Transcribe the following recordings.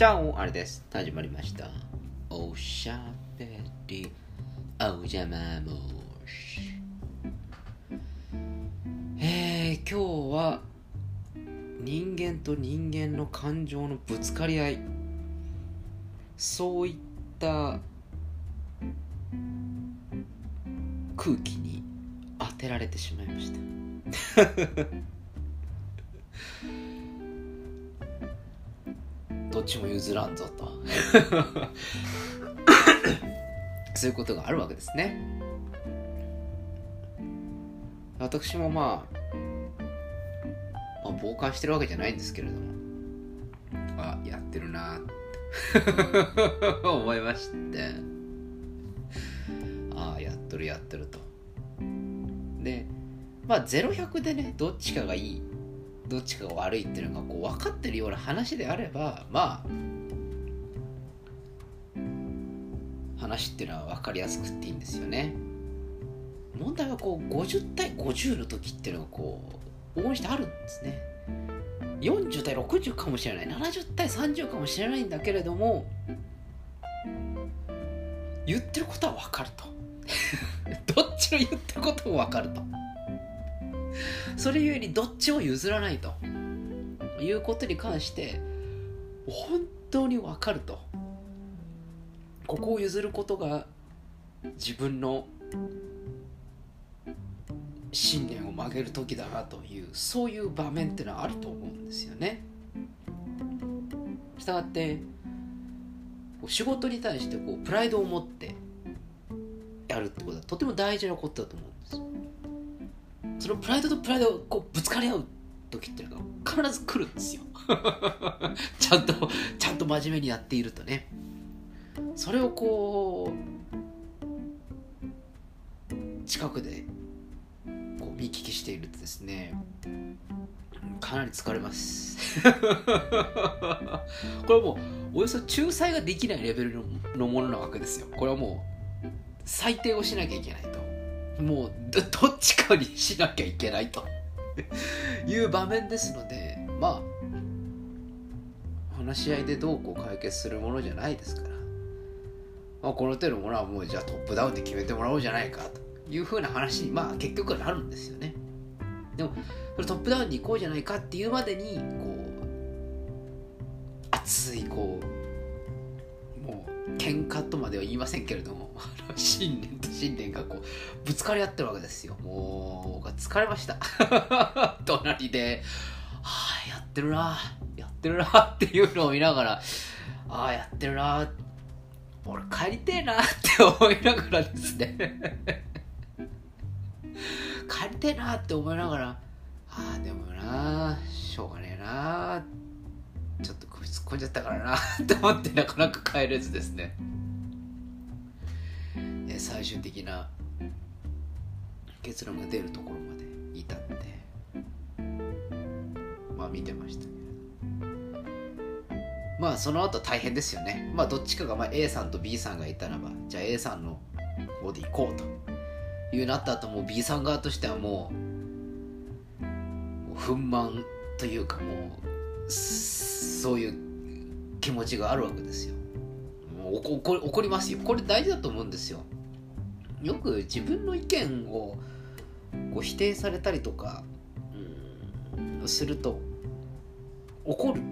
ダウンあれです。始まりました。おしゃべり。おじゃまもしえー、今日は人間と人間の感情のぶつかり合い。そういった空気に当てられてしまいました。どっちも譲らんぞと。そういうことがあるわけですね。私もまあ、まあ、傍観してるわけじゃないんですけれども。あやってるな。っ て思いまして。ああやっとるやってると。でまあ0100でねどっちかがいいどっちかが悪いっていうのがこう分かってるような話であればまあ話っていうのは分かりやすくっていいんですよね。問題はこう50対50の時っていうのがこう応援してあるんですね。40対60かもしれない。70対30かもしれないんだけれども言ってることは分かると。どっちの言ってることも分かると。それゆえにどっちも譲らないということに関して本当に分かるとここを譲ることが自分の信念を曲げる時だなというそういう場面っていうのはあると思うんですよね。したがって仕事に対してこうプライドを持ってやるってことはとても大事なことだと思うんですよ。そのプライドとプライドをこうぶつかり合う時っていうのが必ず来るんですよ。ちゃんとちゃんと真面目にやっているとね。それをこう近くでこう見聞きしているとですねかなり疲れます。これはもうおよそ仲裁ができないレベルのものなわけですよ。これはもう裁定をしなきゃいけないと。もうどっちかにしなきゃいけないと。いう場面ですのでまあ話し合いでどうこう解決するものじゃないですから、まあ、この手のものはもうじゃあトップダウンで決めてもらおうじゃないかというふうな話にまあ結局はなるんですよね。でもそれトップダウンに行こうじゃないかっていうまでにこう熱いこうもう喧嘩とまでは言いませんけれども信念と信念がこうぶつかり合ってるわけですよ。もう疲れました。隣で。ああやってるな。やってるな。っていうのを見ながらああやってるな。俺帰りてえな。って思いながらですね。帰りてえな。って思いながらああでもなしょうがねえな。ちょっと首突っ込んじゃったからな。って思ってなかなか帰れずですね。最終的な結論が出るところまで至ってまあ見てましたけどまあその後大変ですよね。まあどっちかがまあ A さんと B さんがいたらばじゃあ A さんの方で行こうというなった後もう B さん側としてはもうもう憤懣というかもうそういう気持ちがあるわけですよ。もう怒りますよ。これ大事だと思うんですよ。よく自分の意見をこう否定されたりとかすると怒る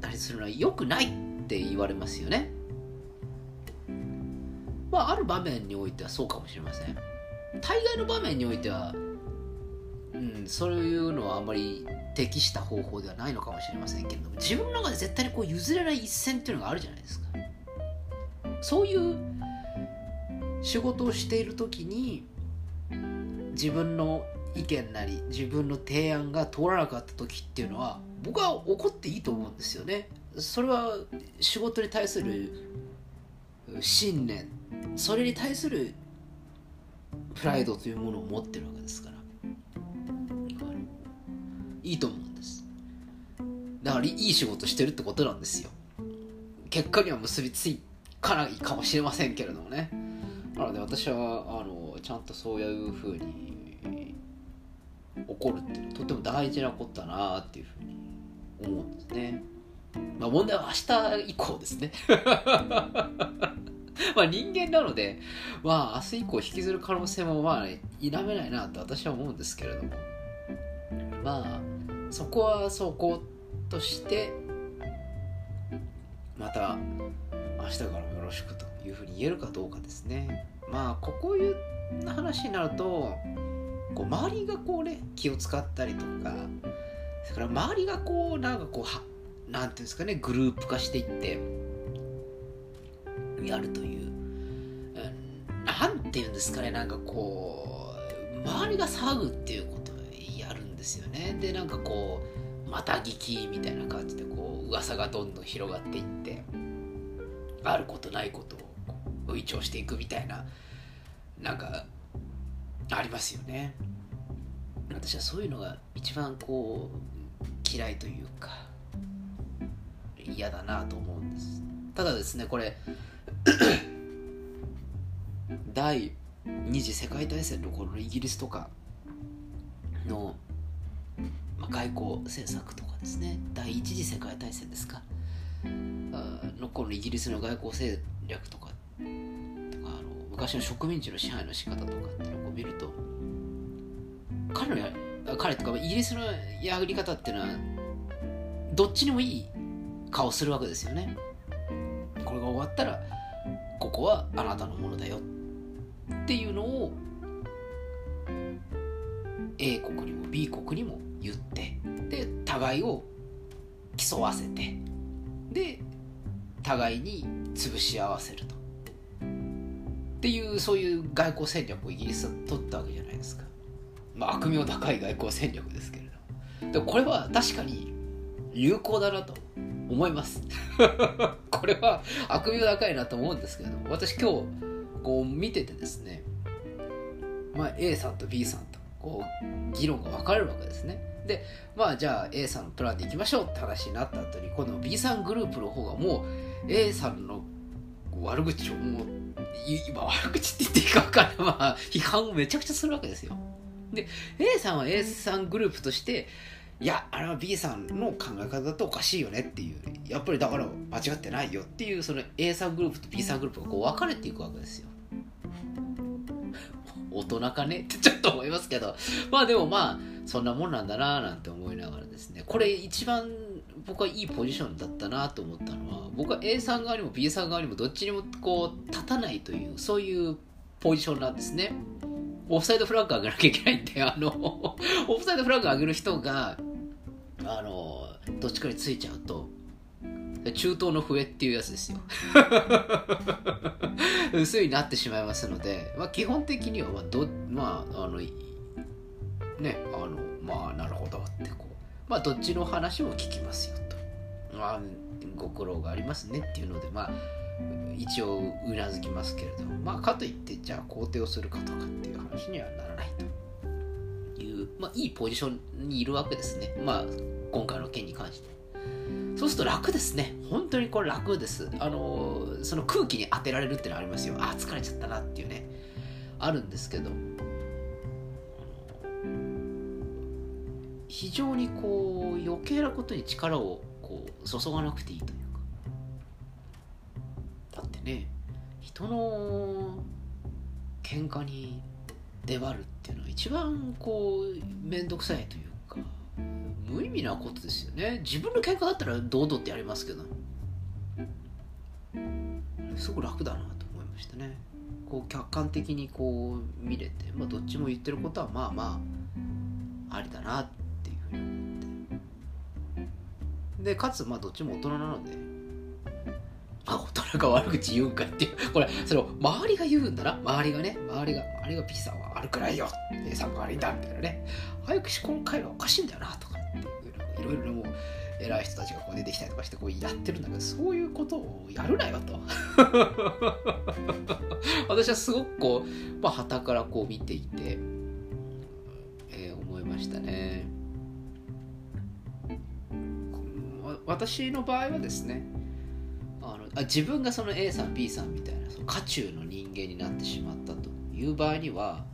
たりするのは良くないって言われますよね。まあある場面においてはそうかもしれません。大概の場面においては、うん、そういうのはあんまり適した方法ではないのかもしれませんけれども自分の中で絶対にこう譲れない一線っていうのがあるじゃないですか。そういう仕事をしている時に自分の意見なり自分の提案が通らなかった時っていうのは僕は怒っていいと思うんですよね。それは仕事に対する信念それに対するプライドというものを持ってるわけですから。いいと思うんです。だからいい仕事してるってことなんですよ。結果には結びついかないかもしれませんけれどもね。なので私はあのちゃんとそういうふうに怒るっていうのはとても大事なことだなっていうふうに思うんですね。まあ問題は明日以降ですね。まあ人間なので、まあ明日以降引きずる可能性もまあ否めないなと私は思うんですけれども、まあそこはそことしてまた明日からもよろしくというふうに言えるかどうかですね。まあここいう話になるとこう周りがこうね気を使ったりとかそれから周りがこうなんかこうはなんていうんですかねグループ化していってやるという、うん、なんていうんですかねなんかこう周りが騒ぐっていうことをやるんですよね。でなんかこうまた聞きみたいな感じでこう噂がどんどん広がっていってあることないことを微調していくみたいななんかありますよね私はそういうのが一番こう嫌いというか嫌だなと思うんですただですねこれ第二次世界大戦の頃のイギリスとかの、まあ、外交政策とかですね第一次世界大戦ですかの頃のイギリスの外交戦略とか昔の植民地の支配の仕方とかっていうのを見ると彼のや彼とかイギリスのやり方っていうのはどっちにもいい顔するわけですよね。これが終わったらここはあなたのものだよっていうのを A 国にも B 国にも言ってで互いを競わせてで互いに潰し合わせると。っていうそういう外交戦略をイギリスは取ったわけじゃないですか、まあ、悪名高い外交戦略ですけれどでもこれは確かに有効だなと思います。これは悪名高いなと思うんですけれども。私今日こう見ててですね、まあ、A さんと B さんとこう議論が分かれるわけですね。でまあじゃあ A さんのプランでいきましょうって話になった後にこの B さんグループの方がもう A さんの悪口をもう今悪口って言っていいか分かんない。まあ批判をめちゃくちゃするわけですよ。で A さんは A さんグループとしていやあれは B さんの考え方だとおかしいよねっていう。やっぱりだから間違ってないよっていうその A さんグループと B さんグループがこう分かれていくわけですよ。大人かね？っ てちょっと思いますけど。まあでもまあそんなもんなんだななんて思いながらですね。これ一番僕はいいポジションだったなと思ったのは僕は A さん側にも B さん側にもどっちにもこう立たないというそういうポジションなんですね。オフサイドフラッグ上げなきゃいけないんであのオフサイドフラッグ上げる人があのどっちかについちゃうと中東の笛っていうやつですよ。薄いになってしまいますので、まあ、基本的にはまあど、まあ、あのねあのまあなるほどってまあどっちの話も聞きますよと、まあ、ご苦労がありますねっていうのでまあ一応うなずきますけれども。まあかといってじゃあ肯定をするかとかっていう話にはならないと。いう、まあ、いいポジションにいるわけですね。まあ今回の件に関して。そうすると楽ですね。本当にこれ楽です。あのその空気に当てられるっていうのはありますよ。あ疲れちゃったなっていうね。あるんですけど。非常にこう余計なことに力をこう注がなくていいというか。だってね人の喧嘩に出張るっていうのは一番こう面倒くさいというか無意味なことですよね。自分の喧嘩だったら堂々ってやりますけど。すごく楽だなと思いましたね。こう客観的にこう見れて、まあ、どっちも言ってることはまあまあありだなって。でかつまあどっちも大人なので。あ大人が悪口言うんかっていう。これそれを周りが言うんだな周りがね周りが周りが P さんは悪くないよ A さんが悪いんだみたいなね。早く思考回路おかしいんだよなとかっていういろいろもう偉い人たちがこう出てきたりとかしてこうやってるんだけどそういうことをやるなよと。私はすごくこう、まあ、からこう見ていて、えー、思いましたね。私の場合はですねあのあ自分がその A さん B さんみたいなその渦中の人間になってしまったという場合には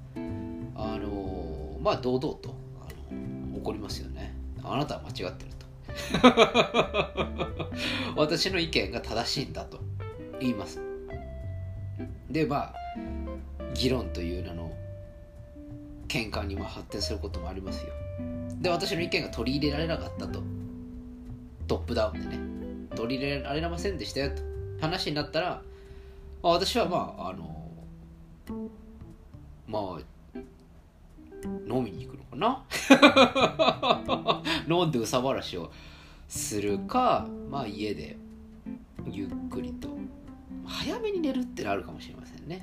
あのまあ堂々とあの怒りますよね。あなたは間違ってると。私の意見が正しいんだと言います。でまあ議論という名の喧嘩にも発展することもありますよ。で私の意見が取り入れられなかったとトップダウンでね取り入れられませんでしたよと話になったら、私はまああのまあ飲みに行くのかな？飲んでうさばらしをするかまあ家でゆっくりと早めに寝るってのあるかもしれませんね。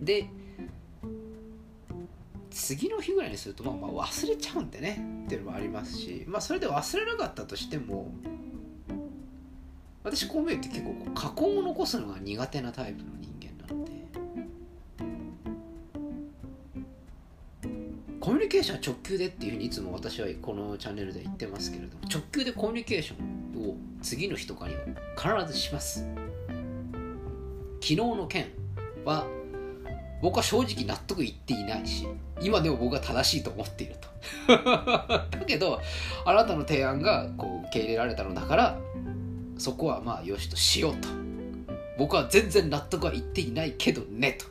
で次の日ぐらいにするとまあまあ忘れちゃうんでねっていうのもありますしまあそれで忘れなかったとしても私こう見えて結構過去を残すのが苦手なタイプの人間なのでコミュニケーションは直球でっていうふうにいつも私はこのチャンネルで言ってますけれども直球でコミュニケーションを次の日とかには必ずします。昨日の件は僕は正直納得いっていないし今でも僕は正しいと思っていると。だけどあなたの提案がこう受け入れられたのだからそこはまあよしとしようと。僕は全然納得はいっていないけどねと。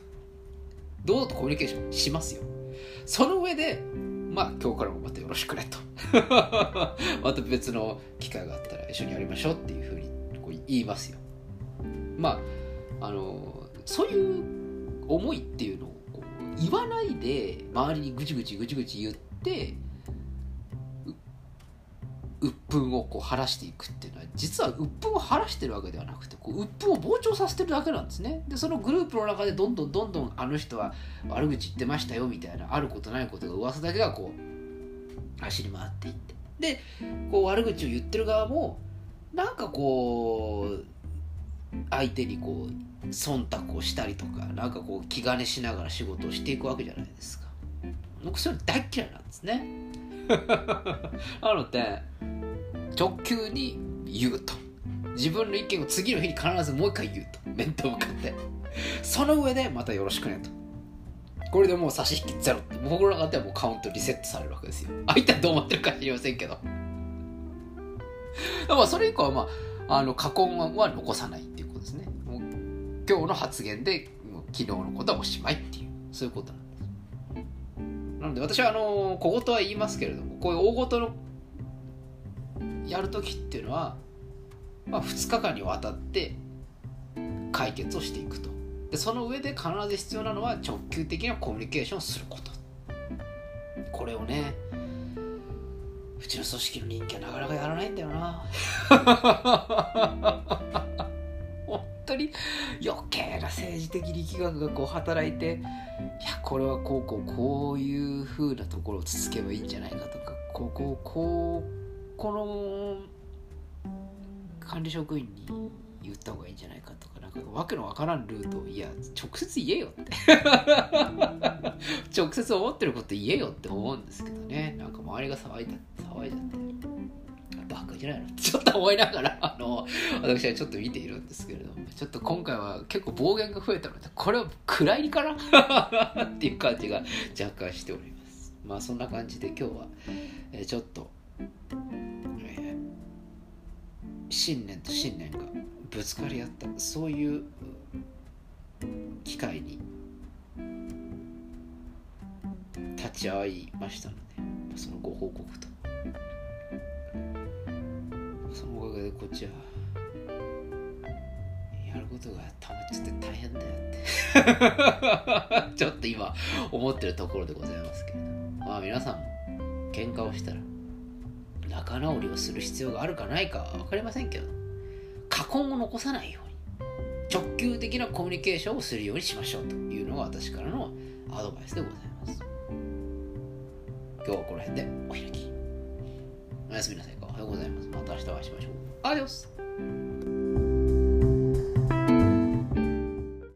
堂々とコミュニケーションしますよ。その上でまあ今日からもまたよろしくねと。また別の機会があったら一緒にやりましょうっていうふうにこう言いますよ。まああのそういう思いっていうのをこう言わないで周りにぐちぐちぐちぐち言って鬱憤をこう晴らしていくっていうのは実は鬱憤を晴らしてるわけではなくてこう鬱憤を膨張させてるだけなんですね。でそのグループの中でどんどんどんどんあの人は悪口言ってましたよみたいなあることないことが噂だけがこう走り回っていって。でこう悪口を言ってる側もなんかこう相手にこう忖度をしたりとかなんかこう気兼ねしながら仕事をしていくわけじゃないですか。僕それ大嫌いなんですね。なので直球に言うと。自分の意見を次の日に必ずもう一回言うと。面と向かって。その上でまたよろしくねと。これでもう差し引きゼロって。僕の中ではもうカウントリセットされるわけですよ。相手はどう思ってるか知りませんけど。まあそれ以降はまああの過言は残さないっていうことですね。今日の発言でもう昨日のことはおしまいっていうそういうことなんです。なので私はあの小言は言いますけれどもこういう大事のやる時っていうのは、まあ、2日間にわたって解決をしていくと。でその上で必ず必要なのは直球的なコミュニケーションをすること。これをねうちの組織の人間なかなかやらないんだよな。当に余計な政治的力学がこう働いていやこれはこうこうこういう風なところをつつけばいいんじゃないかとかこここうこの管理職員に言った方がいいんじゃないかとかなんかわけのわからんルートをいや直接言えよって。直接思ってること言えよって思うんですけどね。なんか周りが騒いだ騒いじゃって。じないの？ちょっと思いながらあの私はちょっと見ているんですけれどもちょっと今回は結構暴言が増えたのでこれは暗いかな？っていう感じが若干しております。まあそんな感じで今日は、えー、ちょっと信念と信念がぶつかり合ったそういう機会に立ち会いましたのでそのご報告とこっちは。やることがたまっちゃって大変だよって。ちょっと今思ってるところでございますけれどまあ皆さんも喧嘩をしたら仲直りをする必要があるかないか分かりませんけど過根を残さないように直球的なコミュニケーションをするようにしましょうというのが私からのアドバイスでございます。今日はこの辺でお開き。おやすみなさい。はようございます。また明日お会いしましょう。アディオス